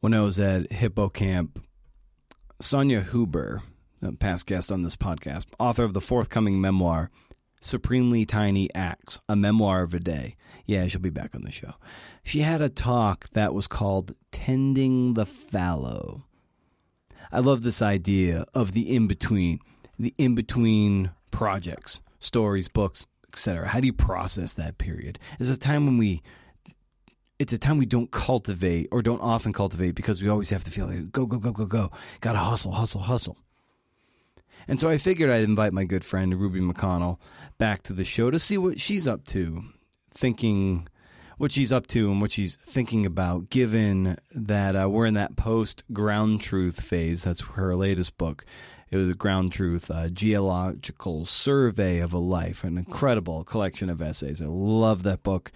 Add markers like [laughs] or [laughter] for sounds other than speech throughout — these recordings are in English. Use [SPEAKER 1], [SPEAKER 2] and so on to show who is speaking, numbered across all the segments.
[SPEAKER 1] when I was at Hippo Camp, Sonya Huber, a past guest on this podcast, author of the forthcoming memoir, Supremely Tiny Acts, a memoir of a day. Yeah, she'll be back on the show. She had a talk that was called Tending the Fallow. I love this idea of the in between, the in between projects, stories, books, etc. How do you process that period? It's a time when we it's a time we don't cultivate or don't often cultivate because we always have to feel like go go go go go. Got to hustle, hustle, hustle. And so I figured I'd invite my good friend Ruby McConnell back to the show to see what she's up to, thinking what she's up to and what she's thinking about, given that uh, we're in that post ground truth phase. That's her latest book. It was a ground truth uh, geological survey of a life, an incredible collection of essays. I love that book.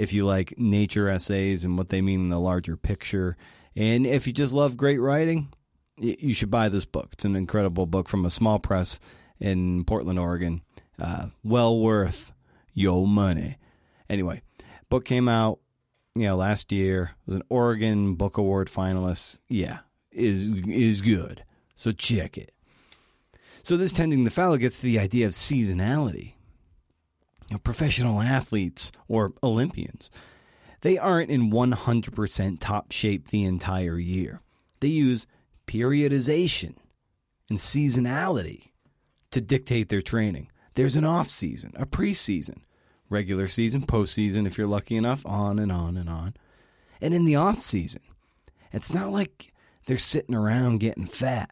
[SPEAKER 1] If you like nature essays and what they mean in the larger picture, and if you just love great writing, you should buy this book. It's an incredible book from a small press in Portland, Oregon. Uh, well worth your money. Anyway, book came out, you know, last year. It was an Oregon Book Award finalist. Yeah, is is good. So check it. So this tending the fallow gets to the idea of seasonality. You know, professional athletes or Olympians, they aren't in 100% top shape the entire year. They use periodization and seasonality to dictate their training. There's an off season, a preseason, regular season, postseason, if you're lucky enough, on and on and on. And in the off season, it's not like they're sitting around getting fat.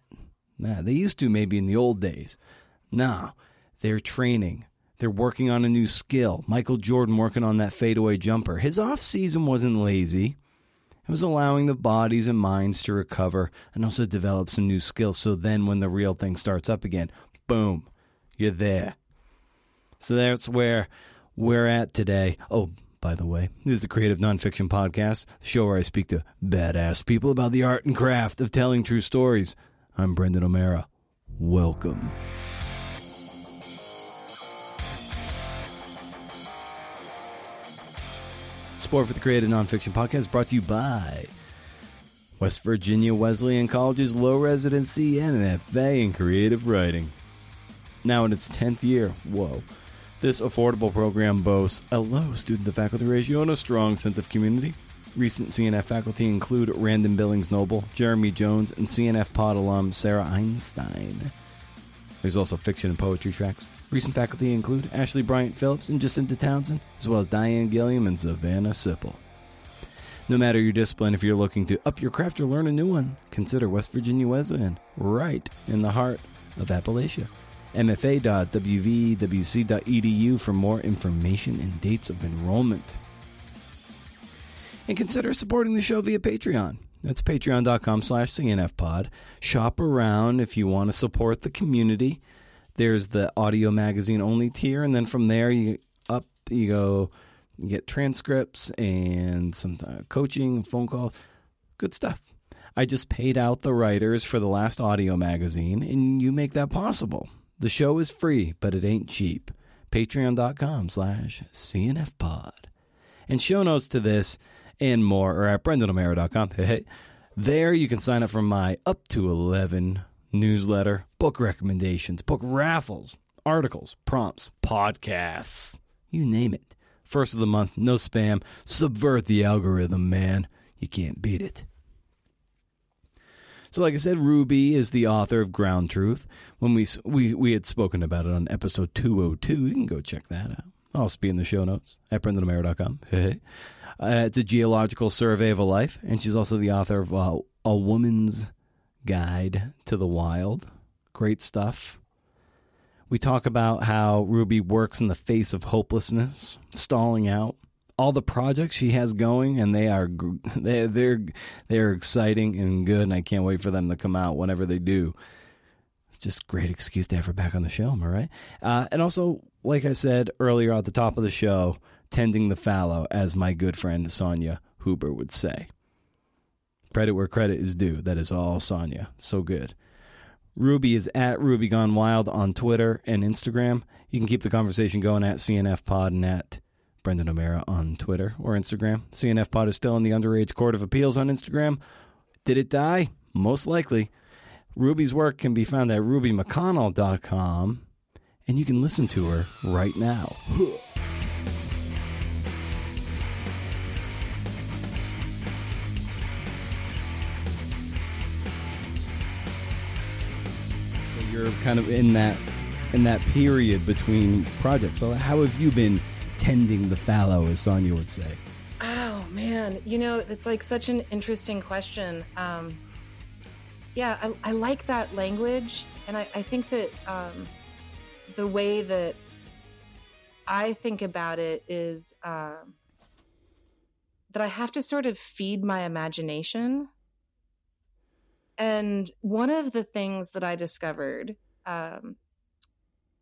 [SPEAKER 1] Nah, they used to maybe in the old days. Nah, they're training. They're working on a new skill. Michael Jordan working on that fadeaway jumper. His off season wasn't lazy. It was allowing the bodies and minds to recover and also develop some new skills. So then when the real thing starts up again, boom, you're there. So that's where we're at today. Oh, by the way, this is the Creative Nonfiction Podcast, the show where I speak to badass people about the art and craft of telling true stories. I'm Brendan O'Meara. Welcome. Support for the Creative Nonfiction Podcast brought to you by West Virginia Wesleyan College's low residency and MFA in creative writing. Now in its 10th year, whoa. This affordable program boasts a low student to faculty ratio and a strong sense of community. Recent CNF faculty include Randon Billings Noble, Jeremy Jones, and CNF pod alum Sarah Einstein. There's also fiction and poetry tracks. Recent faculty include Ashleigh Bryant Phillips and Jacinda Townsend, as well as Diane Gilliam and Savannah Sipple. No matter your discipline, if you're looking to up your craft or learn a new one, consider West Virginia Wesleyan, right in the heart of Appalachia. MFA.wvwc.edu for more information and dates of enrollment and consider supporting the show via Patreon. That's patreon.com slash cnfpod. Shop around if you want to support the community. There's the audio magazine only tier, and then from there you up you go you get transcripts and some coaching, phone call, good stuff. I just paid out the writers for the last audio magazine, and you make that possible. The show is free, but it ain't cheap. Patreon.com slash CNFpod. And show notes to this and more are at brendanomeara.com. Hey, there you can sign up for my up to 11 newsletter, book recommendations, book raffles, articles, prompts, podcasts, you name it. First of the month, no spam. Subvert the algorithm, man. You can't beat it. So, like I said, Ruby is the author of Ground Truth. When we we we had spoken about it on episode 202, you can go check that out. I'll also be in the show notes at brendanomeara.com. [laughs] Hey. Uh, it's a geological survey of a life, and she's also the author of uh, A Woman's Guide to the Wild. Great stuff. We talk about how Ruby works in the face of hopelessness, stalling out. All the projects she has going, and they are [laughs] they they're they're exciting and good, and I can't wait for them to come out whenever they do. Just great excuse to have her back on the show, am I right? Uh, and also, like I said earlier at the top of the show, tending the fallow, as my good friend Sonya Huber would say. Credit where credit is due. That is all Sonya. So good. Ruby is at Ruby Gone Wild on Twitter and Instagram. You can keep the conversation going at CNF Pod and at Brendan O'Meara on Twitter or Instagram. CNF Pod is still in the Underage Court of Appeals on Instagram. Did it die? Most likely. Ruby's work can be found at rubymcconnell.com, and you can listen to her right now. [laughs] you're kind of in that in that period between projects. So how have you been tending the fallow, as Sonya would say?
[SPEAKER 2] Oh man, you know it's like such an interesting question. Um, yeah, I, I, like that language, and I, I think that um, the way that I think about it is um, that I have to sort of feed my imagination and one of the things that I discovered um,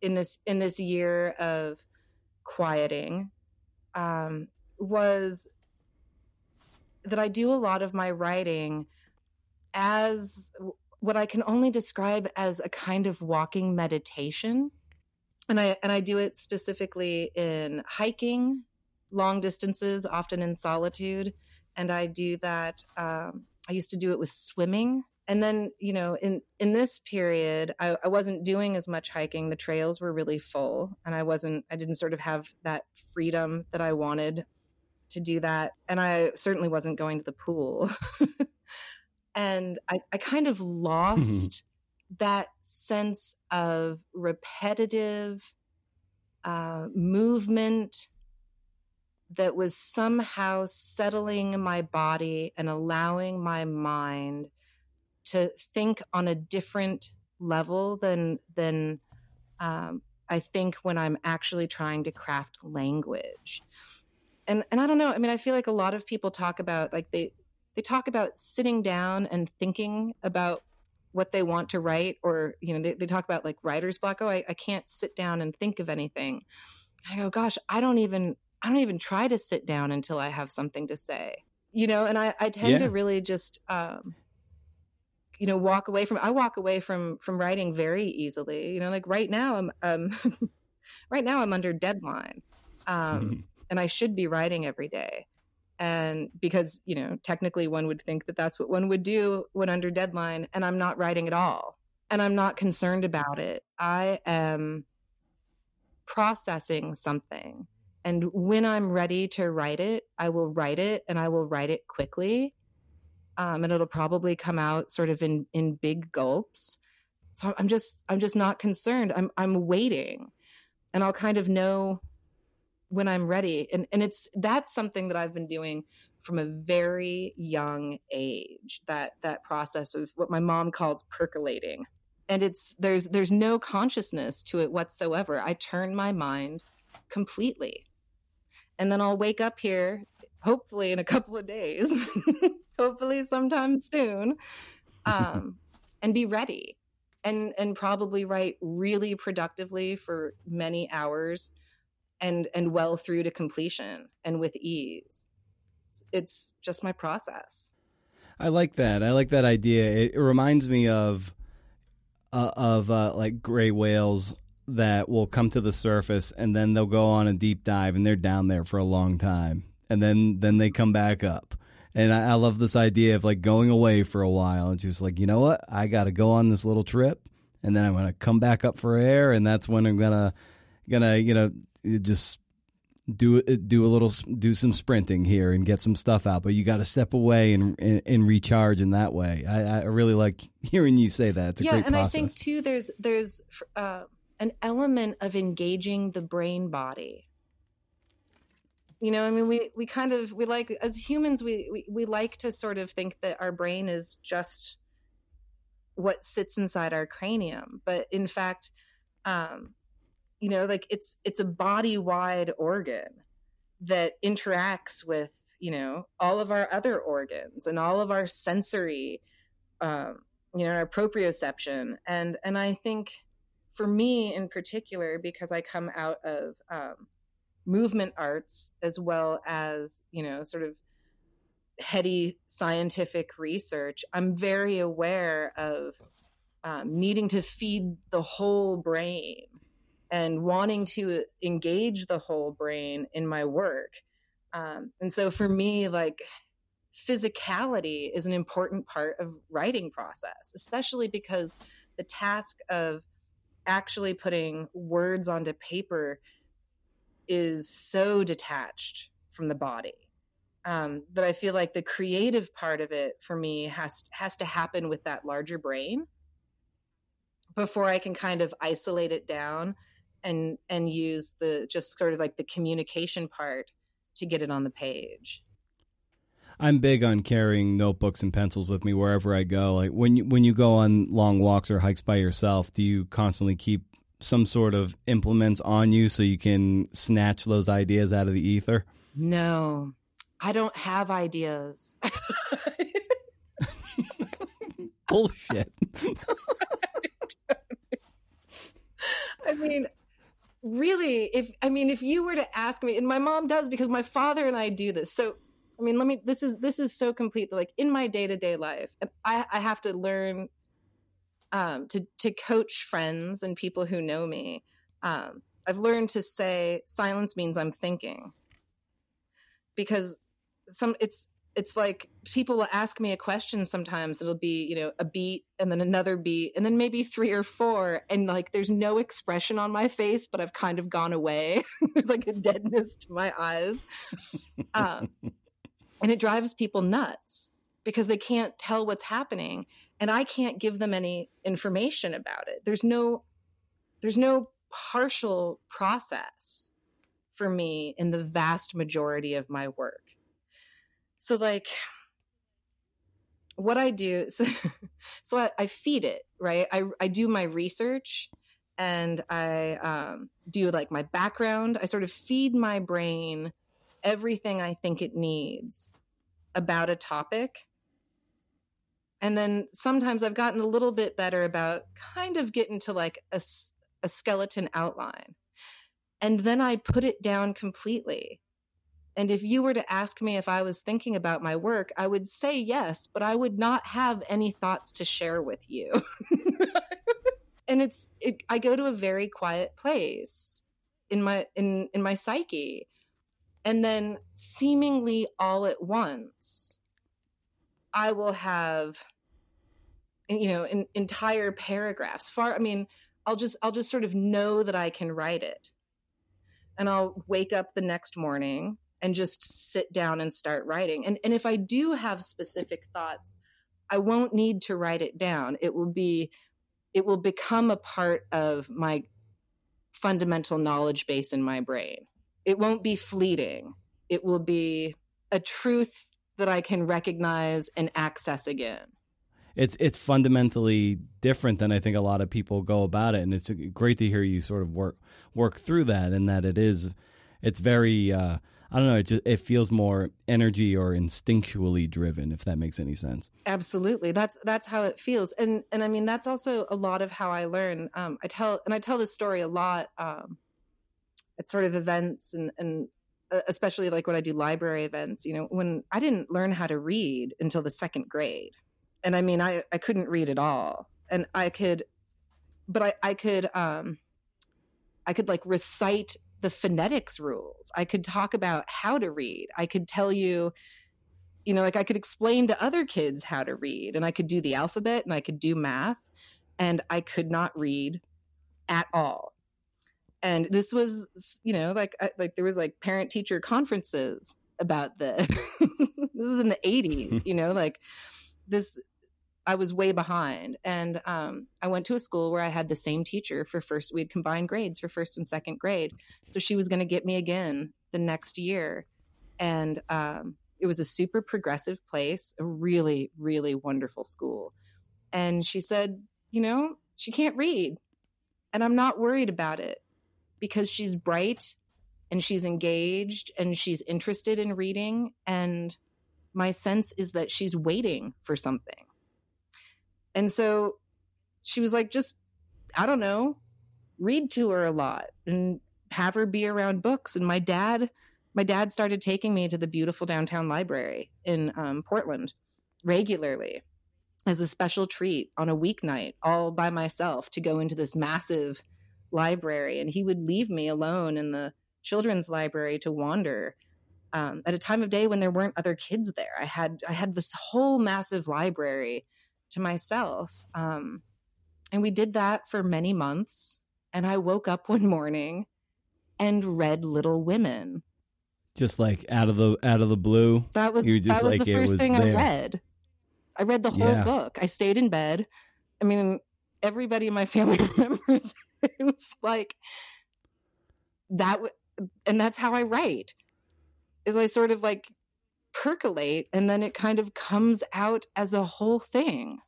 [SPEAKER 2] in this in this year of quieting um, was that I do a lot of my writing as what I can only describe as a kind of walking meditation. And I and I do it specifically in hiking, long distances, often in solitude, and I do that. Um, I used to do it with swimming and then you know in in this period I, I, wasn't doing as much hiking. The trails were really full and i wasn't i didn't sort of have that freedom that i wanted to do that. And i certainly wasn't going to the pool. [laughs] And I, I kind of lost that sense of repetitive uh, movement that was somehow settling my body and allowing my mind to think on a different level than than um, I think when I'm actually trying to craft language. And and I don't know. I mean, I feel like a lot of people talk about like they they talk about sitting down and thinking about what they want to write, or you know, they, they talk about like writer's block. Oh, I, I can't sit down and think of anything. I go, gosh, I don't even I don't even try to sit down until I have something to say. You know, and I, I tend yeah. to really just um, you know walk away from i walk away from from writing very easily you know like right now i'm um [laughs] right now i'm under deadline um [laughs] and i should be writing every day. And because you know technically one would think that that's what one would do when under deadline and i'm not writing at all and i'm not concerned about it. I am processing something and when i'm ready to write it i will write it and i will write it quickly um, and it'll probably come out sort of in in big gulps. So I'm just I'm just not concerned. I'm I'm waiting, and I'll kind of know when I'm ready. And and it's that's something that I've been doing from a very young age. That that process of what my mom calls percolating, and it's there's there's no consciousness to it whatsoever. I turn my mind completely, and then I'll wake up here hopefully in a couple of days [laughs] hopefully sometime soon um, and be ready and and probably write really productively for many hours and and well through to completion and with ease. It's, it's just my process.
[SPEAKER 1] I like that. I like that idea. It, it reminds me of uh, of uh, like gray whales that will come to the surface and then they'll go on a deep dive and they're down there for a long time and then then they come back up and I, I, love this idea of like going away for a while and just like, you know what? I got to go on this little trip and then I'm going to come back up for air. And that's when I'm going to, gonna, you know, just do do a little, do some sprinting here and get some stuff out. But you got to step away and, and, and recharge in that way. I, I really like [laughs] hearing you say that. It's a
[SPEAKER 2] yeah,
[SPEAKER 1] great
[SPEAKER 2] and
[SPEAKER 1] process.
[SPEAKER 2] I think too, there's, there's, uh, an element of engaging the brain body you know i mean we we kind of we like as humans we, we we like to sort of think that our brain is just what sits inside our cranium. But in fact um you know like it's it's a body wide organ that interacts with you know all of our other organs and all of our sensory um you know our proprioception. And and i think for me in particular because i come out of um movement arts as well as you know sort of heady scientific research i'm very aware of um, needing to feed the whole brain and wanting to engage the whole brain in my work. Um, and so for me like physicality is an important part of writing process especially because the task of actually putting words onto paper is so detached from the body um, that I feel like the creative part of it for me has has to happen with that larger brain before I can kind of isolate it down and and use the just sort of like the communication part to get it on the page.
[SPEAKER 1] I'm big on carrying notebooks and pencils with me wherever I go. Like when you, when you go on long walks or hikes by yourself, do you constantly keep some sort of implements on you so you can snatch those ideas out of the ether?
[SPEAKER 2] No. I don't have ideas. [laughs]
[SPEAKER 1] Bullshit.
[SPEAKER 2] I mean, really, if I mean, if you were to ask me, and my mom does because my father and I do this. So, I mean, let me. This is this is so complete. Like in my day to day life, I, I have to learn um, to to coach friends and people who know me. Um, I've learned to say silence means I'm thinking because some it's it's like people will ask me a question sometimes it'll be you know a beat and then another beat and then maybe three or four and like there's no expression on my face but i've kind of gone away [laughs] there's like a deadness to my eyes um, [laughs] and it drives people nuts because they can't tell what's happening and i can't give them any information about it there's no there's no partial process for me in the vast majority of my work so like what I do [laughs] so, so I, I, feed it, right? I I do my research and I um, do like my background. I sort of feed my brain everything I think it needs about a topic. And then sometimes I've gotten a little bit better about kind of getting to like a, a skeleton outline. And then I put it down completely. And if you were to ask me if I was thinking about my work, I would say yes, but I would not have any thoughts to share with you. [laughs] and it's it, I go to a very quiet place in my in in my psyche. And then seemingly all at once I will have you know in, entire paragraphs far I mean I'll just I'll just sort of know that I can write it. And I'll wake up the next morning and just sit down and start writing. And and if I do have specific thoughts, I won't need to write it down. It will be it will become a part of my fundamental knowledge base in my brain. It won't be fleeting. It will be a truth that I can recognize and access again.
[SPEAKER 1] It's it's fundamentally different than I think a lot of people go about it, and it's great to hear you sort of work work through that, and that it is it's very uh, I don't know. It just it feels more energy or instinctually driven, if that makes any sense.
[SPEAKER 2] Absolutely, that's that's how it feels, and and I mean that's also a lot of how I learn. Um, I tell and I tell this story a lot um, at sort of events and and especially like when I do library events. You know, when I didn't learn how to read until the second grade, and I mean I I couldn't read at all, and I could, but I I could um I could like recite the phonetics rules. I could talk about how to read. I could tell you, you know, like I could explain to other kids how to read and I could do the alphabet and I could do math and I could not read at all. And this was, you know, like like there was like parent teacher conferences about this. [laughs] this is in the 80s, [laughs] you know, like this I was way behind. And um, I went to a school where I had the same teacher for first, we had combined grades for first and second grade. So she was going to get me again the next year. And um, it was a super progressive place, a really, really wonderful school. And she said, you know, she can't read. And I'm not worried about it because she's bright and she's engaged and she's interested in reading. And my sense is that she's waiting for something and so she was like, just, I don't know, read to her a lot and have her be around books. And my dad, my dad started taking me to the beautiful downtown library in um, Portland regularly as a special treat on a weeknight, all by myself, to go into this massive library. And he would leave me alone in the children's library to wander um, at a time of day when there weren't other kids there. I had I had this whole massive library to myself, um, and we did that for many months. And I woke up one morning and read Little Women.
[SPEAKER 1] Just like out of the out of the blue.
[SPEAKER 2] That was
[SPEAKER 1] You just
[SPEAKER 2] that was
[SPEAKER 1] like
[SPEAKER 2] the
[SPEAKER 1] it
[SPEAKER 2] first
[SPEAKER 1] was
[SPEAKER 2] thing I read. I read the whole
[SPEAKER 1] Yeah.
[SPEAKER 2] book. I stayed in bed. I mean, everybody in my family [laughs] remembers. it was like that, w- and that's how I write. Is I sort of like percolate, and then it kind of comes out as a whole thing.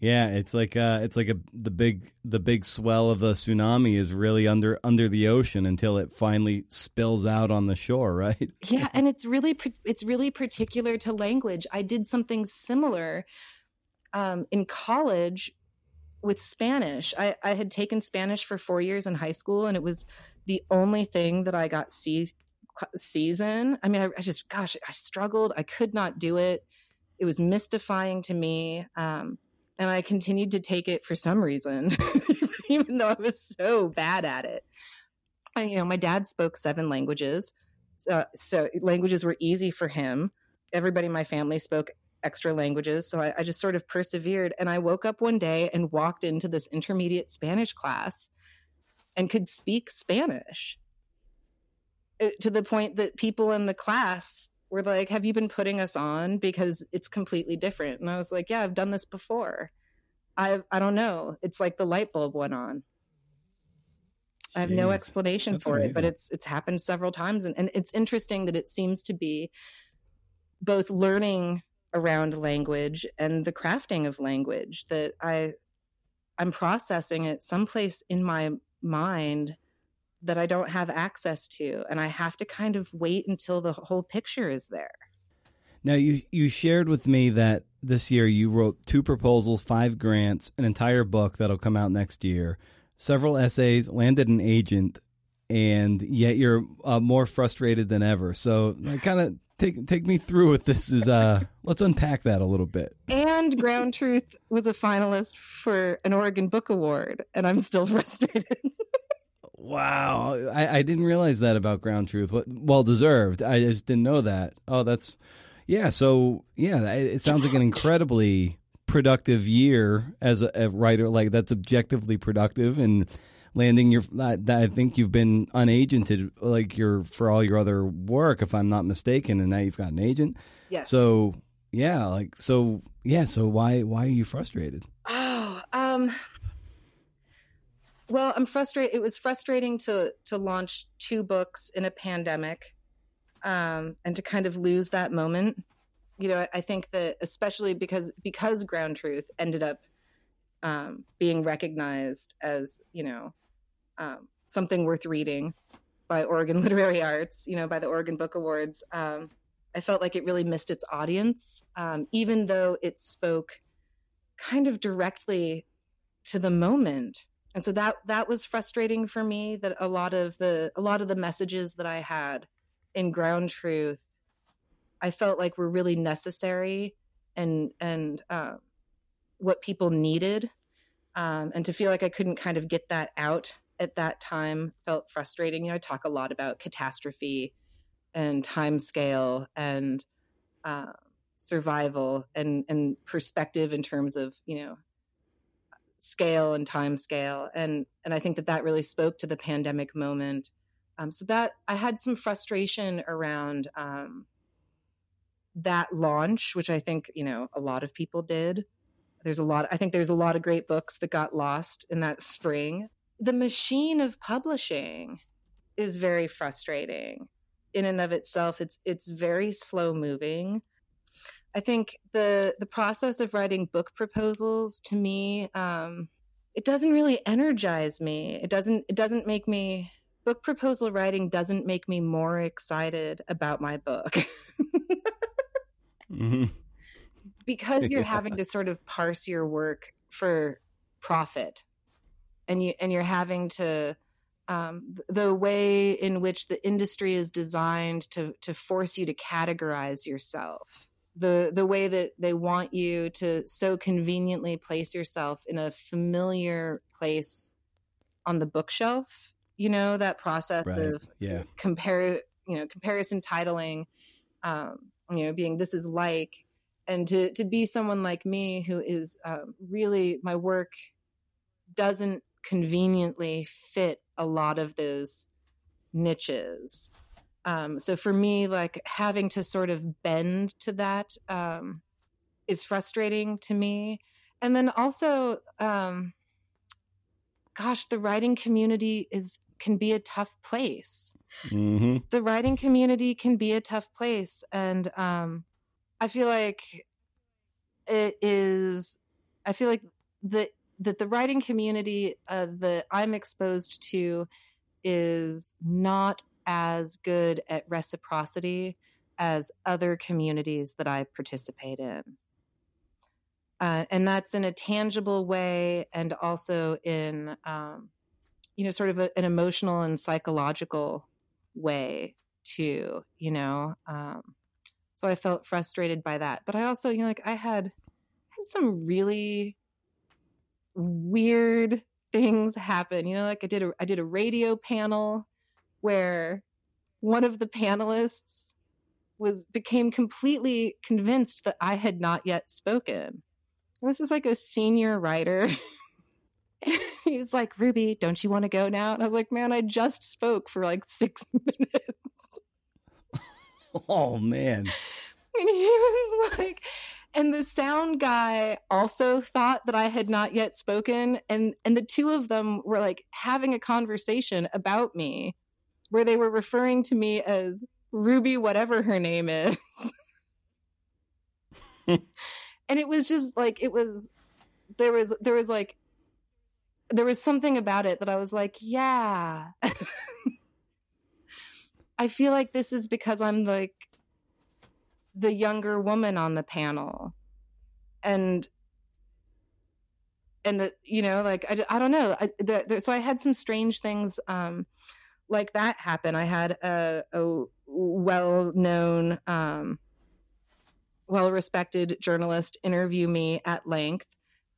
[SPEAKER 1] Yeah, it's like uh it's like a the big the big swell of the tsunami is really under under the ocean until it finally spills out on the shore, [laughs] right?
[SPEAKER 2] yeah and it's really it's really particular to language i did something similar um, in college with spanish I, I had taken spanish for four years in high school and it was the only thing that i got c season. I mean I, I just gosh i struggled. I could not do it. It was mystifying to me um, and i continued to take it for some reason [laughs] even though i was so bad at it. You know my dad spoke seven languages so, so languages were easy for him. Everybody in my family spoke extra languages. So I, I just sort of persevered. And I woke up one day and walked into this intermediate Spanish class and could speak Spanish Uh, to the point that people in the class were like, Have you been putting us on? Because it's completely different. And I was like, Yeah, I've done this before. I I don't know. It's like the light bulb went on. I have no explanation
[SPEAKER 1] That's
[SPEAKER 2] for it, but it's it's happened several times, and, and it's interesting that it seems to be both learning around language and the crafting of language that I I'm processing it someplace in my mind that I don't have access to, and I have to kind of wait until the whole picture is there.
[SPEAKER 1] Now you you shared with me that this year you wrote two proposals, five grants, an entire book that'll come out next year, several essays, landed an agent, and yet you're uh, more frustrated than ever. So I kind of take take me through with this is. Uh, [laughs] let's unpack that a little bit.
[SPEAKER 2] And Ground Truth was a finalist for an Oregon Book Award, and I'm still [laughs] frustrated.
[SPEAKER 1] Wow, I, I didn't realize that about Ground Truth. What well deserved. I just didn't know that. Oh, that's yeah. So yeah, it, it sounds like an incredibly productive year as a, a writer. Like that's objectively productive and landing your. I, I think you've been unagented like your for all your other work, if I'm not mistaken, and now you've got an agent.
[SPEAKER 2] yes.
[SPEAKER 1] So yeah, like so yeah. So why why are you frustrated?
[SPEAKER 2] Oh, um, well, I'm frustrated. It was frustrating to to launch two books in a pandemic, um, and to kind of lose that moment. You know, I, I think that especially because because Ground Truth ended up um, being recognized as you know um, something worth reading by Oregon [laughs] Literary Arts. You know, by the Oregon Book Awards. Um, I felt like it really missed its audience, um, even though it spoke kind of directly to the moment and so that that was frustrating for me that a lot of the a lot of the messages that i had in ground truth i felt like were really necessary and and uh, what people needed um, and to feel like i couldn't kind of get that out at that time felt frustrating. You know i talk a lot about catastrophe and time scale and uh, survival and and perspective in terms of you know scale and time scale. And and i think that that really spoke to the pandemic moment. Um, so that i had some frustration around um, that launch which i think you know a lot of people did. There's a lot i think there's a lot of great books that got lost in that spring the machine of publishing is very frustrating in and of itself. It's it's very slow moving. I think the the process of writing book proposals to me um, it doesn't really energize me. It doesn't it doesn't make me book proposal writing doesn't make me more excited about my book.
[SPEAKER 1] Hmm [laughs]
[SPEAKER 2] because [laughs] you're
[SPEAKER 1] Yeah.
[SPEAKER 2] having to sort of parse your work for profit and you and you're having to um, the way in which the industry is designed to to force you to categorize yourself the the way that they want you to so conveniently place yourself in a familiar place on the bookshelf you know that process
[SPEAKER 1] Right.
[SPEAKER 2] of
[SPEAKER 1] Yeah.
[SPEAKER 2] compare you know comparison titling um, you know, being this is like, and to to be someone like me who is um, really my work doesn't conveniently fit a lot of those niches. Um, so for me, like having to sort of bend to that um, is frustrating to me. And then also, um, gosh, the writing community is can be a tough place.
[SPEAKER 1] Mm-hmm.
[SPEAKER 2] The writing community can be a tough place, and um, I feel like it is. I feel like the that the writing community uh, that I'm exposed to is not as good at reciprocity as other communities that I participate in. Uh, and that's in a tangible way and also in, um, you know, sort of a, an emotional and psychological way too, you know. Um, so I felt frustrated by that. But I also, you know, like I had had some really weird things happen. You know, like I did a I did a radio panel where one of the panelists was became completely convinced that I had not yet spoken. This is like a senior writer. [laughs] He's like, Ruby, don't you want to go now? And I was like, man, I just spoke for like six [laughs] minutes. [laughs]
[SPEAKER 1] Oh man.
[SPEAKER 2] And he was like, and the sound guy also thought that I had not yet spoken, and and the two of them were like having a conversation about me, where they were referring to me as Ruby, whatever her name is. [laughs] and it was just like it was there was there was like there was something about it that I was like, yeah. [laughs] I feel like this is because I'm like the younger woman on the panel. And and the you know like i, I don't know I, the, the, so i had some strange things um like that happen. I had a, a well-known um well-respected journalist interview me at length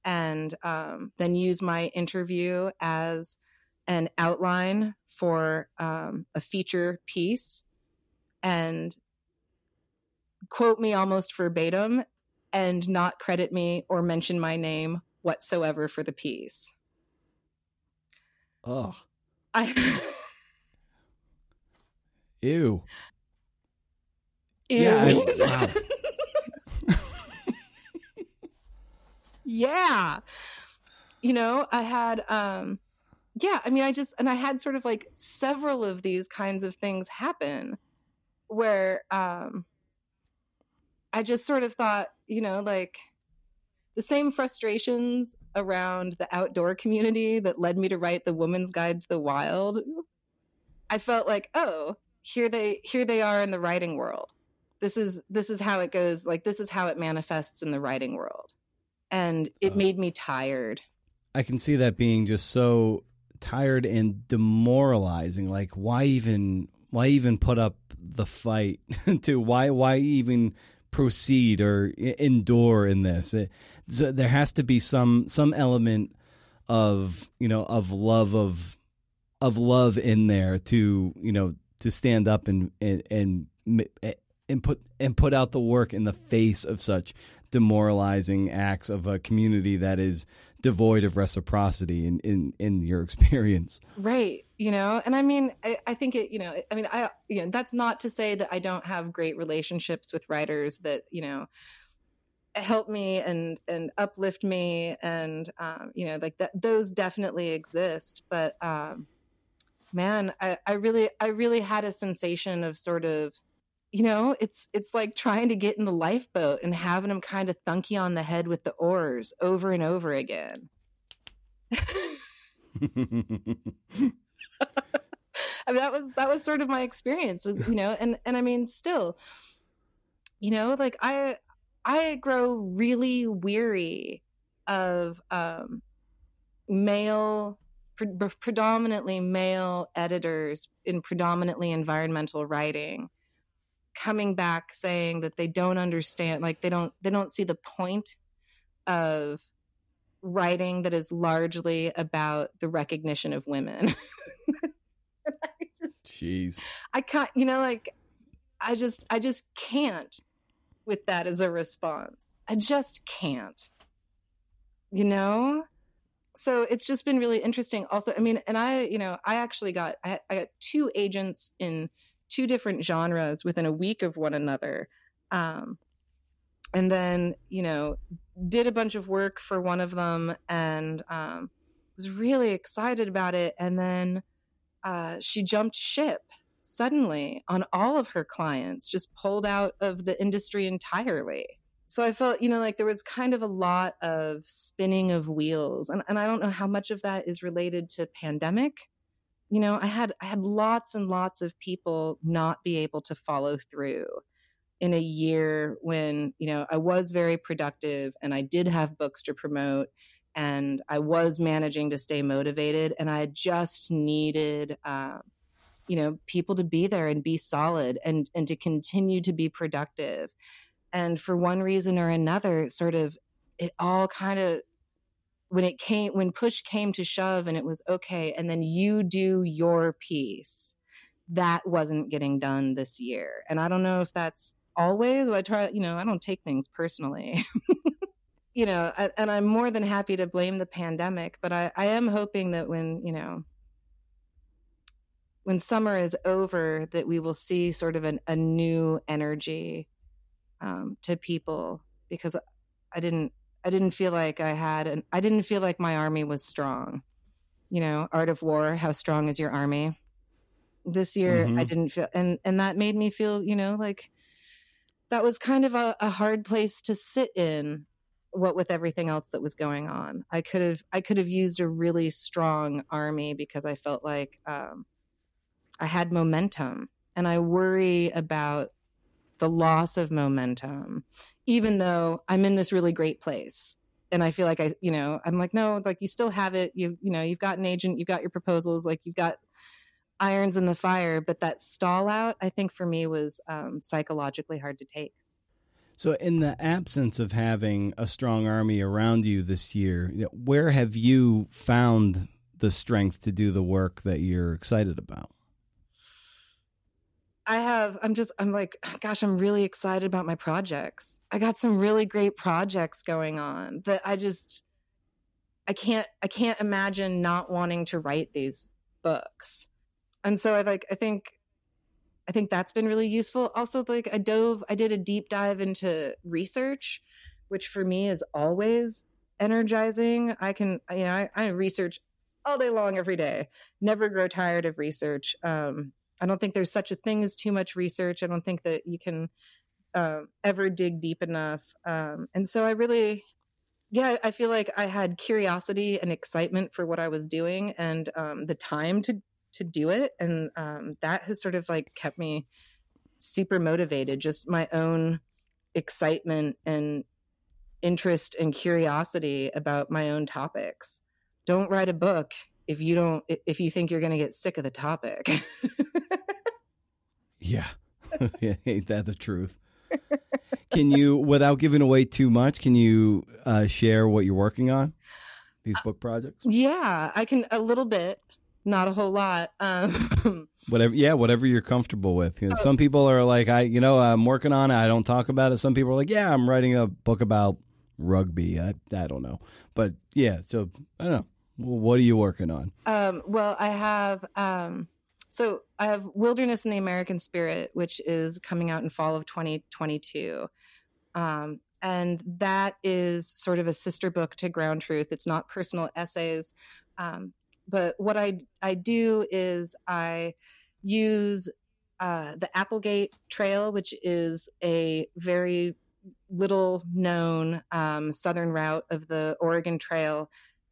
[SPEAKER 2] and um, then use my interview as an outline for um, a feature piece. And quote me almost verbatim and not credit me or mention my name whatsoever for the piece.
[SPEAKER 1] Oh.
[SPEAKER 2] I [laughs]
[SPEAKER 1] Ew.
[SPEAKER 2] Ew.
[SPEAKER 1] Yeah. I, [laughs] wow.
[SPEAKER 2] yeah. You know, I had um yeah, I mean I just and I had sort of like several of these kinds of things happen where um I just sort of thought, you know, like the same frustrations around the outdoor community that led me to write the Woman's Guide to the Wild. I felt like, oh, here they here they are in the writing world. This is this is how it goes. Like this is how it manifests in the writing world, and it
[SPEAKER 1] Uh.
[SPEAKER 2] made me tired.
[SPEAKER 1] I can see that being just so tired and demoralizing. Like, why even why even put up the fight? [laughs] to why why even proceed or endure in this? It, so there has to be some some element of you know of love of of love in there to you know to stand up and and and and put and put out the work in the face of such demoralizing acts of a community that is devoid of reciprocity in in, in your [laughs] experience.
[SPEAKER 2] Right. You know, and I mean, I, I think it, you know, I mean, I, you know, that's not to say that I don't have great relationships with writers that, you know, help me and, and uplift me. And, um, you know, like that, those definitely exist. But, um, man, I, I really, I really had a sensation of sort of, you know, it's, it's like trying to get in the lifeboat and having them kind of thunk you on the head with the oars over and over again. [laughs] I mean, that was that was sort of my experience was you know and and I mean still you know like I I grow really weary of um male pre- predominantly male editors in predominantly environmental writing coming back saying that they don't understand like they don't they don't see the point of writing that is largely about the recognition of women [laughs] I just
[SPEAKER 1] Jeez.
[SPEAKER 2] I can't, you know, like I just I just can't with that as a response. I just can't. You know? So it's just been really interesting also. I mean, and I, you know, I actually got I, I got two agents in two different genres within a week of one another. Um and then, you know, did a bunch of work for one of them and um was really excited about it and then uh, she jumped ship suddenly on all of her clients, just pulled out of the industry entirely. So I felt, you know, like there was kind of a lot of spinning of wheels. And, and I don't know how much of that is related to pandemic. You know, I had I had lots and lots of people not be able to follow through in a year when, you know, I was very productive and I did have books to promote and I was managing to stay motivated and I just needed uh, you know people to be there and be solid and and to continue to be productive. And for one reason or another sort of it all kind of when it came when push came to shove and it was okay and then you do your piece that wasn't getting done this year and i don't know if that's always i try you know i don't take things personally. [laughs] You know and i'm more than happy to blame the pandemic but i i am hoping that when you know when summer is over that we will see sort of an, a new energy um, to people because I didn't I didn't feel like I had and I didn't feel like my army was strong. You know, art of war, how strong is your army? This year mm-hmm. I didn't feel and and that made me feel, you know, like that was kind of a, a hard place to sit in what with everything else that was going on. I could have I could have used a really strong army because I felt like um, I had momentum and I worry about the loss of momentum, even though I'm in this really great place. And I feel like I, you know, I'm like, no, like you still have it. You, you know, you've got an agent, you've got your proposals, like you've got irons in the fire. But that stall out, I think for me was um, psychologically hard to take.
[SPEAKER 1] So, in the absence of having a strong army around you this year, where have you found the strength to do the work that you're excited about?
[SPEAKER 2] I have, I'm just, I'm like, [sighs] gosh, I'm really excited about my projects. I got some really great projects going on that I just, I can't, I can't imagine not wanting to write these books. And so I like, I think, I think that's been really useful. Also, like, I dove, I did a deep dive into research, which for me is always energizing. I can, you know, I, I research all day long every day, never grow tired of research. Um, I don't think there's such a thing as too much research. I don't think that you can uh, ever dig deep enough. Um, and so I really, yeah, I feel like I had curiosity and excitement for what I was doing and um, the time to to do it, and um, that has sort of like kept me super motivated. Just my own excitement and interest and curiosity about my own topics. Don't write a book if you don't if you think you're going to get sick of the topic. [laughs] [laughs]
[SPEAKER 1] yeah. Ain't that the truth? [laughs] can you, without giving away too much, can you uh, share what you're working on? These book projects?
[SPEAKER 2] Yeah, I can a little bit, not a whole lot. Um,
[SPEAKER 1] whatever, yeah, whatever you're comfortable with. So, some people are like, I, you know, I'm working on it. I don't talk about it. Some people are like, yeah, I'm writing a book about rugby. I, I don't know, but yeah. So I don't know. What are you working on?
[SPEAKER 2] Um, well, I have um, so I have Wilderness in the American Spirit, which is coming out in fall of 2022. Um, and that is sort of a sister book to Ground Truth. It's not personal essays. Um, but what I, I do is I use uh, the Applegate Trail, which is a very little known um, southern route of the Oregon Trail,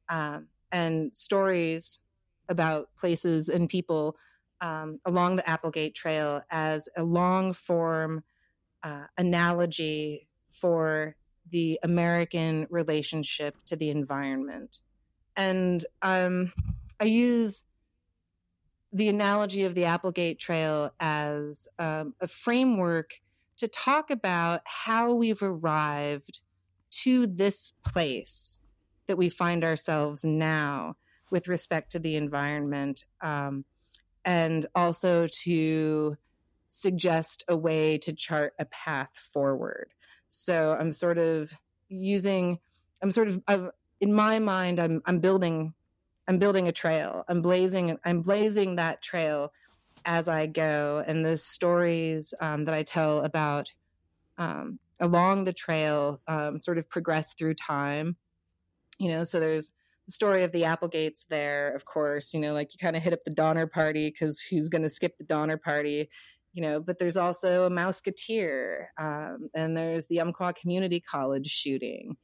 [SPEAKER 2] um, and stories about places and people um, along the Applegate Trail as a long form uh, analogy for the American relationship to the environment. And um, I use the analogy of the Applegate Trail as um, a framework to talk about how we've arrived to this place that we find ourselves now with respect to the environment. Um, and also to suggest a way to chart a path forward. So I'm sort of using, I'm sort of, I'm, in my mind, I'm I'm building, I'm building a trail. I'm blazing, I'm blazing that trail as I go, and the stories um, that I tell about um, along the trail um, sort of progress through time. You know, so there's the story of the Applegates there, of course. You know, like you kind of hit up the Donner Party because who's going to skip the Donner Party? You know, but there's also a Mouseketeer, um, and there's the Umpqua Community College shooting,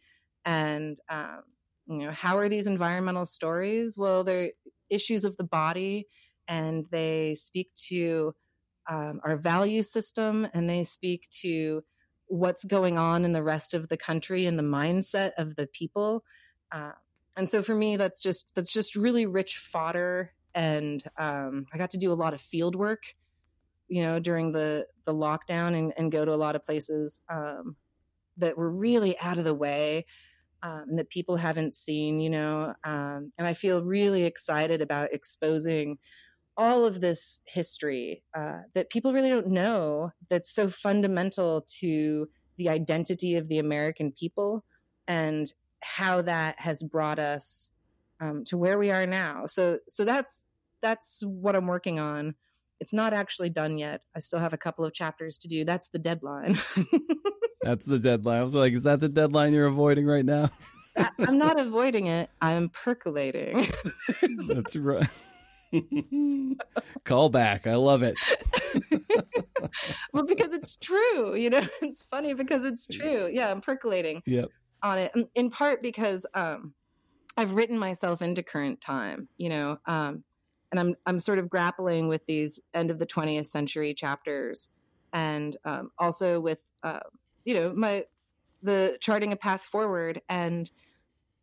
[SPEAKER 2] and um, you know, how are these environmental stories? Well, they're issues of the body, and they speak to um, our value system, and they speak to what's going on in the rest of the country and the mindset of the people. Uh, and so for me, that's just that's just really rich fodder. And um, I got to do a lot of field work, you know, during the the lockdown, and, and go to a lot of places um, that were really out of the way. Um, that people haven't seen, you know, um, and I feel really excited about exposing all of this history uh, that people really don't know that's so fundamental to the identity of the American people and how that has brought us um, to where we are now. So, so that's that's what I'm working on. It's not actually done yet. I still have a couple of chapters to do. That's the deadline. [laughs]
[SPEAKER 1] that's the deadline. I was like, is that the deadline you're avoiding right now?
[SPEAKER 2] I, I'm not avoiding it. I'm percolating. [laughs]
[SPEAKER 1] that's right. Call back. I love it. [laughs]
[SPEAKER 2] well, because it's true. You know, it's funny because it's true. Yeah, I'm percolating
[SPEAKER 1] yep.
[SPEAKER 2] On it. In part because um, I've written myself into current time, you know, um, and I'm I'm sort of grappling with these end of the 20th century chapters, and um, also with uh, you know my the charting a path forward. And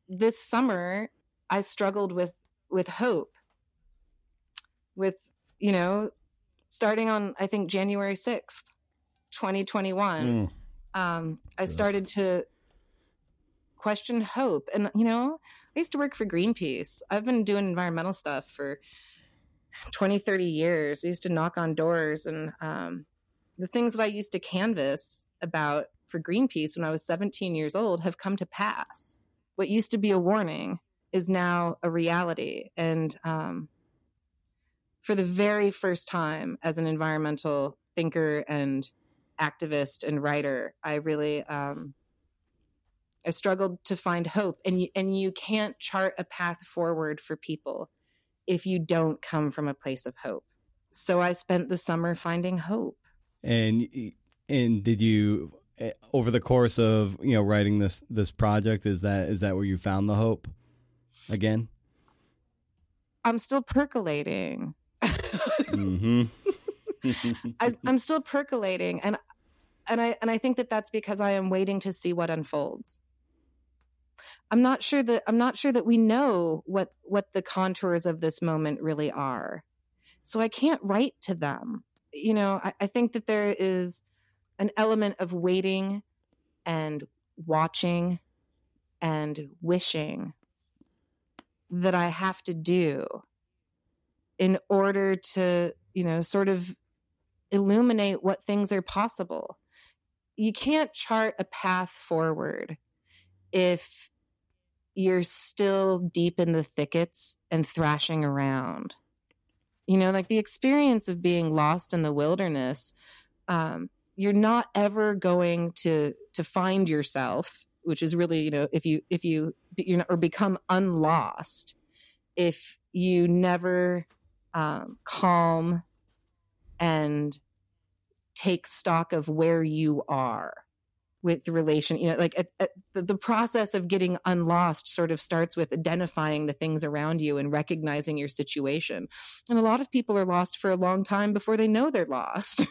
[SPEAKER 2] this summer, I struggled with with hope with you know starting on i think january 6th 2021 mm. um, i started to question hope. And you know i used to work for greenpeace. I've been doing environmental stuff for 20 30 years. I used to knock on doors and um, the things that i used to canvas about for greenpeace when i was 17 years old have come to pass. What used to be a warning is now a reality. And um, for the very first time as an environmental thinker and activist and writer, I really um, I struggled to find hope, and you, and you can't chart a path forward for people if you don't come from a place of hope. So I spent the summer finding hope.
[SPEAKER 1] And and did you eh, over the course of you know writing this this project is that is that where you found the hope again?
[SPEAKER 2] I'm still percolating mm-hmm. [laughs] [laughs] I, I'm still percolating, and and I and I think that that's because I am waiting to see what unfolds. I'm not sure that I'm not sure that we know what what the contours of this moment really are. So I can't write to them. You know, I, I think that there is an element of waiting and watching and wishing that I have to do in order to, you know, sort of illuminate what things are possible. You can't chart a path forward if you're still deep in the thickets and thrashing around. You know, like the experience of being lost in the wilderness, um, you're not ever going to to find yourself, which is really, you know, if you if you you know or become unlost if you never um, calm and take stock of where you are with the relation you know like at, at the, the, process of getting unlost sort of starts with identifying the things around you and recognizing your situation and a lot of people are lost for a long time before they know they're lost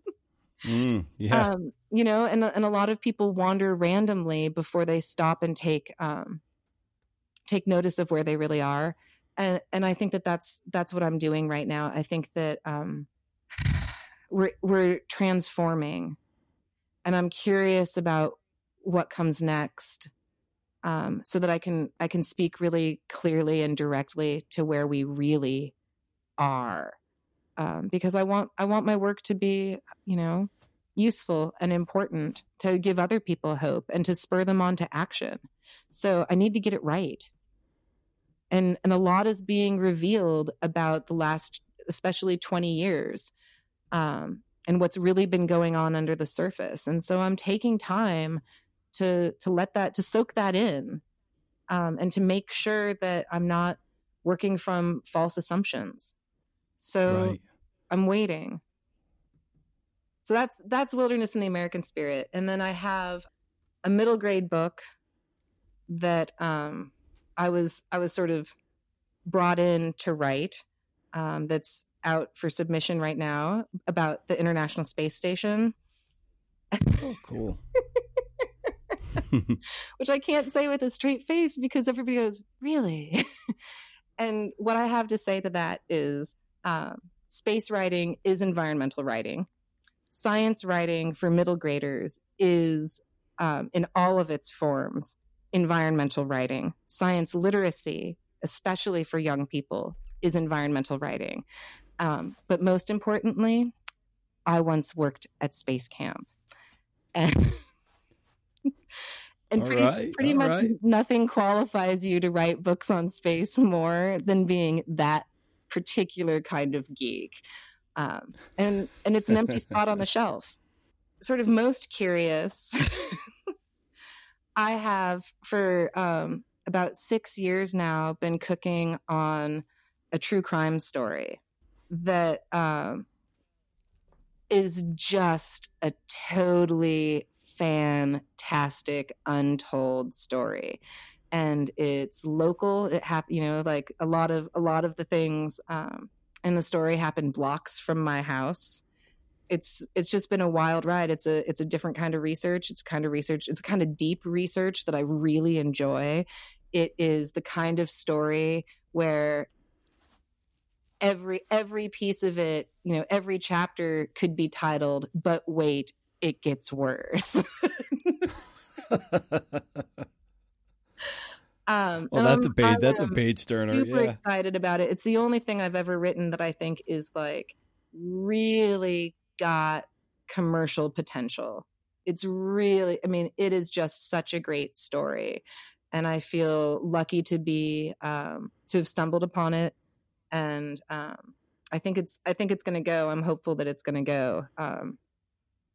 [SPEAKER 2] [laughs]
[SPEAKER 1] mm, yeah.
[SPEAKER 2] Um, you know and, and a lot of people wander randomly before they stop and take um, take notice of where they really are and and I think that that's that's what I'm doing right now. I think that um, [sighs] we're we're transforming, and I'm curious about what comes next, um, so that I can I can speak really clearly and directly to where we really are. um, because I want I want my work to be you know useful and important to give other people hope and to spur them on to action. So I need to get it right. And and a lot is being revealed about the last especially 20 years. Um, and what's really been going on under the surface. And so I'm taking time to to let that to soak that in um, and to make sure that I'm not working from false assumptions. So right. I'm waiting. So that's that's wilderness in the American spirit, and then I have a middle grade book that um, I was I was sort of brought in to write. Um, that's out for submission right now about the International Space Station.
[SPEAKER 1] Oh, cool. [laughs] [laughs]
[SPEAKER 2] Which I can't say with a straight face because everybody goes, Really? [laughs] and what I have to say to that is um, space writing is environmental writing. Science writing for middle graders is, um, in all of its forms, environmental writing. Science literacy, especially for young people, is environmental writing. Um, but most importantly, I once worked at space camp. And [laughs] and pretty, right, pretty much right. nothing qualifies you to write books on space more than being that particular kind of geek. Um, and and it's an empty spot on the [laughs] shelf. Sort of most curious. [laughs] I have for um, about six years now been cooking on a true crime story that um, is just a totally fantastic untold story. And it's local. It hap- you know like a lot of a lot of the things um, in the story happen blocks from my house. It's it's just been a wild ride. It's a it's a different kind of research. It's kind of research it's kind of deep research that i really enjoy. It is the kind of story where every every piece of it you know every chapter could be titled but wait it gets worse. [laughs] [laughs]
[SPEAKER 1] Um well that's a page that's a page turner
[SPEAKER 2] super
[SPEAKER 1] yeah.
[SPEAKER 2] excited about it. It's the only thing i've ever written that i think is like really got commercial potential. It's really i mean it is just such a great story and i feel lucky to be um to have stumbled upon it and um, I think it's I think it's going to go. I'm hopeful that it's going to go. Um,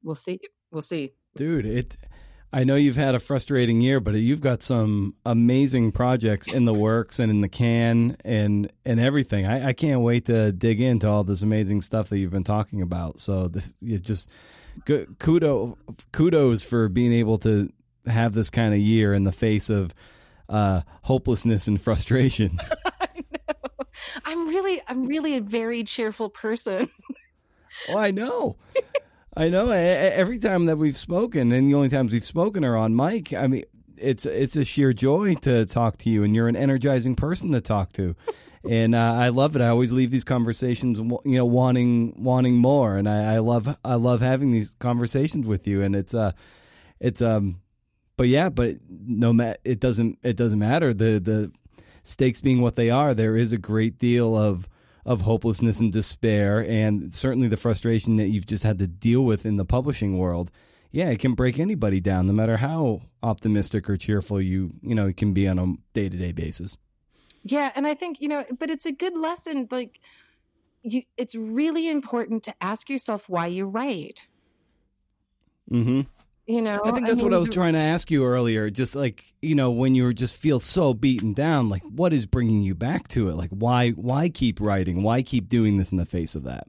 [SPEAKER 2] we'll see. We'll see.
[SPEAKER 1] Dude, it. I know you've had a frustrating year, but you've got some amazing projects in the works and in the can and and everything. I, I can't wait to dig into all this amazing stuff that you've been talking about. So this you just good, kudos kudos for being able to have this kind of year in the face of uh, hopelessness and frustration. [laughs] [laughs]
[SPEAKER 2] I'm really, I'm really a very cheerful person. [laughs]
[SPEAKER 1] oh, I know. I know. Every time that we've spoken, and the only times we've spoken are on mic. I mean, it's it's a sheer joy to talk to you, and you're an energizing person to talk to, [laughs] and uh, I love it. I always leave these conversations, you know, wanting wanting more, and I, I love I love having these conversations with you, and it's uh, it's um, but yeah, but no matter it doesn't it doesn't matter the the stakes being what they are, there is a great deal of of hopelessness and despair, and certainly the frustration that you've just had to deal with in the publishing world. Yeah, it can break anybody down, no matter how optimistic or cheerful you you know can be on a day to day basis.
[SPEAKER 2] Yeah, and I think you know, but it's a good lesson. Like, you, it's really important to ask yourself why you write.
[SPEAKER 1] Hmm.
[SPEAKER 2] You know,
[SPEAKER 1] I think that's I mean, what I was trying to ask you earlier. Just like you know, when you just feel so beaten down, like what is bringing you back to it? Like why why keep writing? Why keep doing this in the face of that?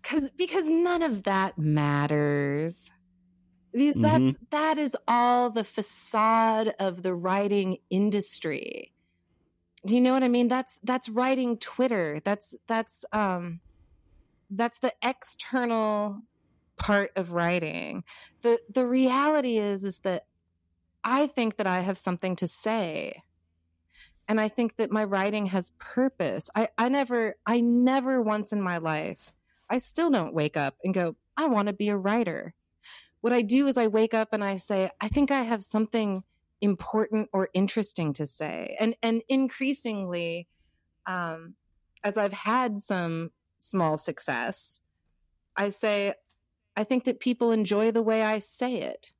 [SPEAKER 2] Because because none of that matters. Because that's mm-hmm. that is all the facade of the writing industry. Do you know what I mean? That's that's writing Twitter. That's that's um that's the external part of writing. The the reality is is that I think that I have something to say. And I think that my writing has purpose. I, I never I never once in my life, I still don't wake up and go, I want to be a writer. What I do is I wake up and I say, I think I have something important or interesting to say. And and increasingly, um, as I've had some small success. I say, I think that people enjoy the way I say it.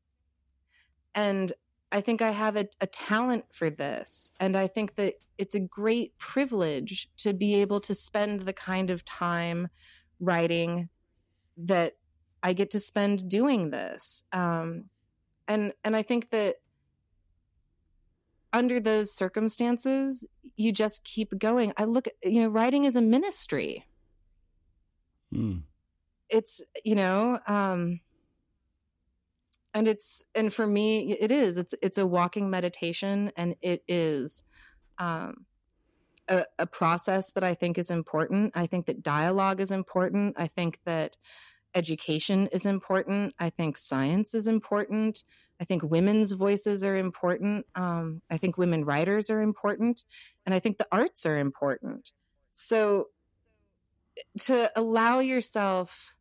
[SPEAKER 2] And I think I have a, a, talent for this. And I think that it's a great privilege to be able to spend the kind of time writing that I get to spend doing this. Um, and and I think that under those circumstances, you just keep going. I look at you know, writing is a ministry. Mm. It's you know, um, and it's and for me it is it's it's a walking meditation and it is um a, a, process that i think is important. I think that dialogue is important. I think that education is important. I think science is important. I think women's voices are important. Um, i think women writers are important. And i think the arts are important. So to allow yourself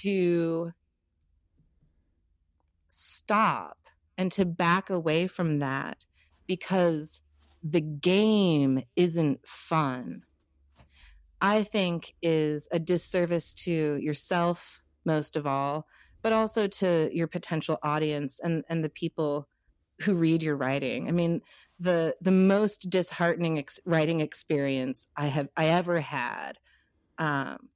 [SPEAKER 2] to stop and to back away from that because the game isn't fun, I think is a disservice to yourself, most of all, but also to your potential audience and, and the people who read your writing. I mean, the the most disheartening ex- writing experience I have I ever had um,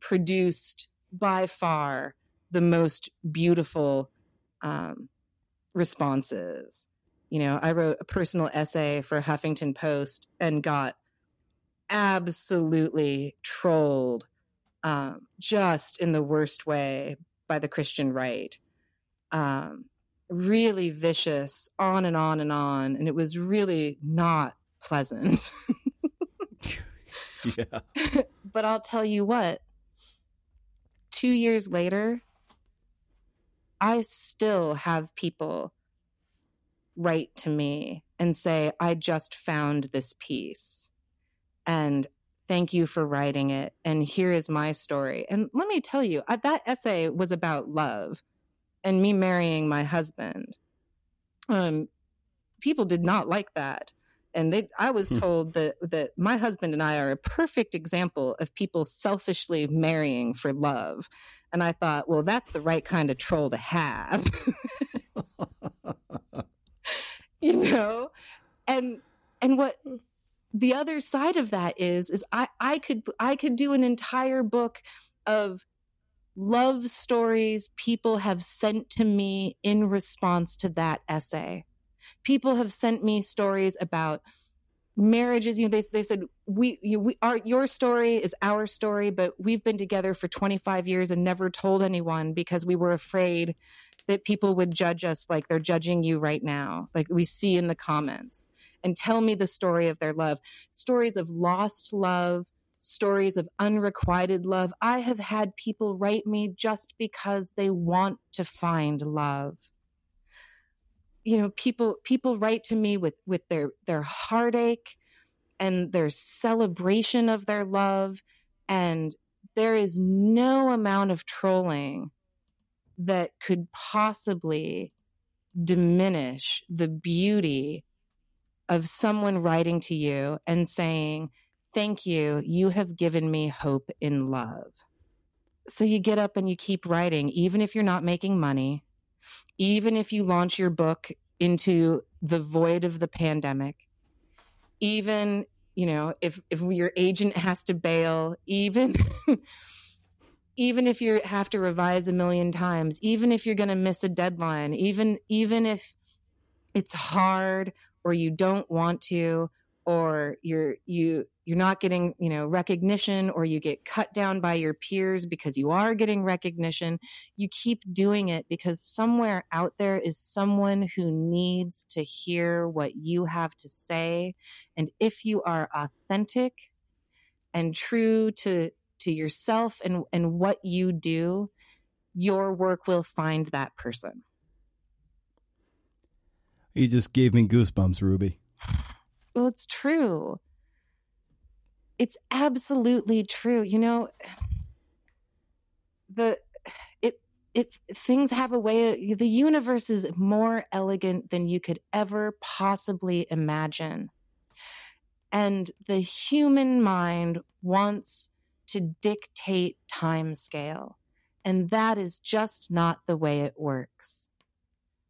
[SPEAKER 2] produced by far the most beautiful um, responses. You know, I wrote a personal essay for Huffington Post and got absolutely trolled um, just in the worst way by the Christian right. Um, really vicious, on and on and on. And it was really not pleasant. [laughs] [laughs] yeah. [laughs] but I'll tell you what, two years later, I still have people write to me and say, I just found this piece. And thank you for writing it. And here is my story. And let me tell you, that essay was about love and me marrying my husband. Um, people did not like that. And they, I was hmm. told that, that my husband and I are a perfect example of people selfishly marrying for love. And I thought, well, that's the right kind of troll to have. [laughs] [laughs] you know? And and what the other side of that is is I I could I could do an entire book of love stories people have sent to me in response to that essay. People have sent me stories about marriages you know they, they said we you, we our your story is our story but we've been together for 25 years and never told anyone because we were afraid that people would judge us like they're judging you right now like we see in the comments. And tell me the story of their love. Stories of lost love stories of unrequited love. I have had people write me just because they want to find love you know people people write to me with with their their heartache and their celebration of their love and there is no amount of trolling that could possibly diminish the beauty of someone writing to you and saying thank you. You have given me hope in love. So you get up and you keep writing even if you're not making money even if you launch your book into the void of the pandemic, even you know if if your agent has to bail, even [laughs] even if you have to revise a million times, even if you're going to miss a deadline, even even if it's hard or you don't want to or you're you you're not getting you know recognition or you get cut down by your peers because you are getting recognition you keep doing it because somewhere out there is someone who needs to hear what you have to say. And if you are authentic and true to to yourself and and what you do your work will find that person.
[SPEAKER 1] You just gave me goosebumps ruby
[SPEAKER 2] well, it's true. It's absolutely true. You know, the it it things have a way the universe is more elegant than you could ever possibly imagine. And the human mind wants to dictate time scale. And that is just not the way it works.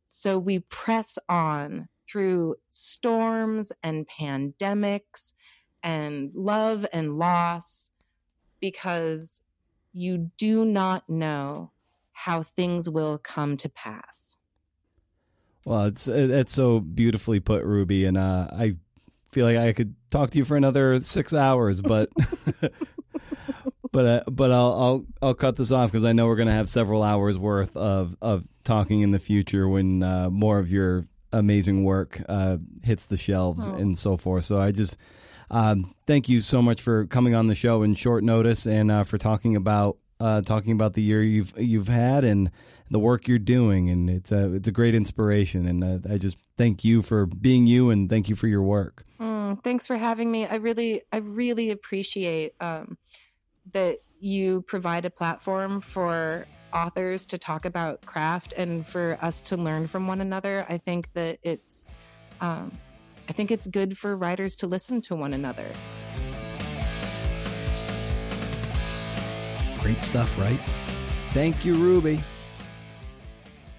[SPEAKER 2] So we press on through storms and pandemics and love and loss because you do not know how things will come to pass.
[SPEAKER 1] Well, it's it's so beautifully put, Ruby, and uh, I feel like I could talk to you for another six hours, but [laughs] but uh, but I'll I'll I'll cut this off because I know we're going to have several hours worth of of talking in the future when uh, more of your amazing work uh, hits the shelves oh. and so forth. So I just um, thank you so much for coming on the show in short notice and uh, for talking about uh, talking about the year you've you've had and the work you're doing. And it's a it's a great inspiration. And uh, I just thank you for being you and thank you for your work.
[SPEAKER 2] Mm, thanks for having me. I really I really appreciate um, that you provide a platform for authors to talk about craft and for us to learn from one another. I think that it's um, I think it's good for writers to listen to one another.
[SPEAKER 1] Great stuff, right? Thank you, Ruby,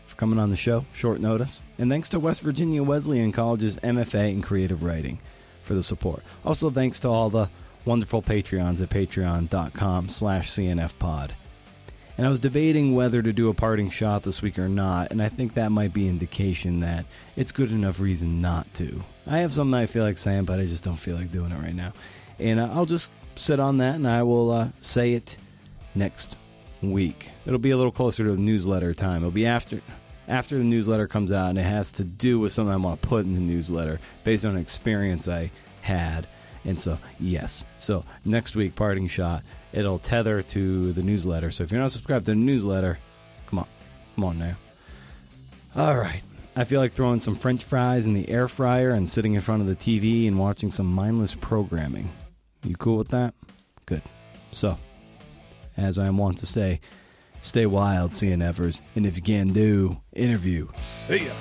[SPEAKER 1] for coming on the show, short notice. And thanks to West Virginia Wesleyan College's MFA in Creative Writing for the support. Also, thanks to all the wonderful Patreons at patreon.com slash cnfpod. And I was debating whether to do a parting shot this week or not, and I think that might be indication that it's good enough reason not to. I have something I feel like saying, but I just don't feel like doing it right now. And uh, I'll just sit on that, and I will uh, say it next week. It'll be a little closer to the newsletter time. It'll be after after the newsletter comes out, and it has to do with something I want to put in the newsletter based on an experience I had. And so, yes. So next week, parting shot it'll tether to the newsletter. So if you're not subscribed to the newsletter, come on, come on now. All right. I feel like throwing some french fries in the air fryer and sitting in front of the TV and watching some mindless programming. You cool with that? Good. So, as I am wont to say, stay wild, CNFers, and if you can do, interview. See ya.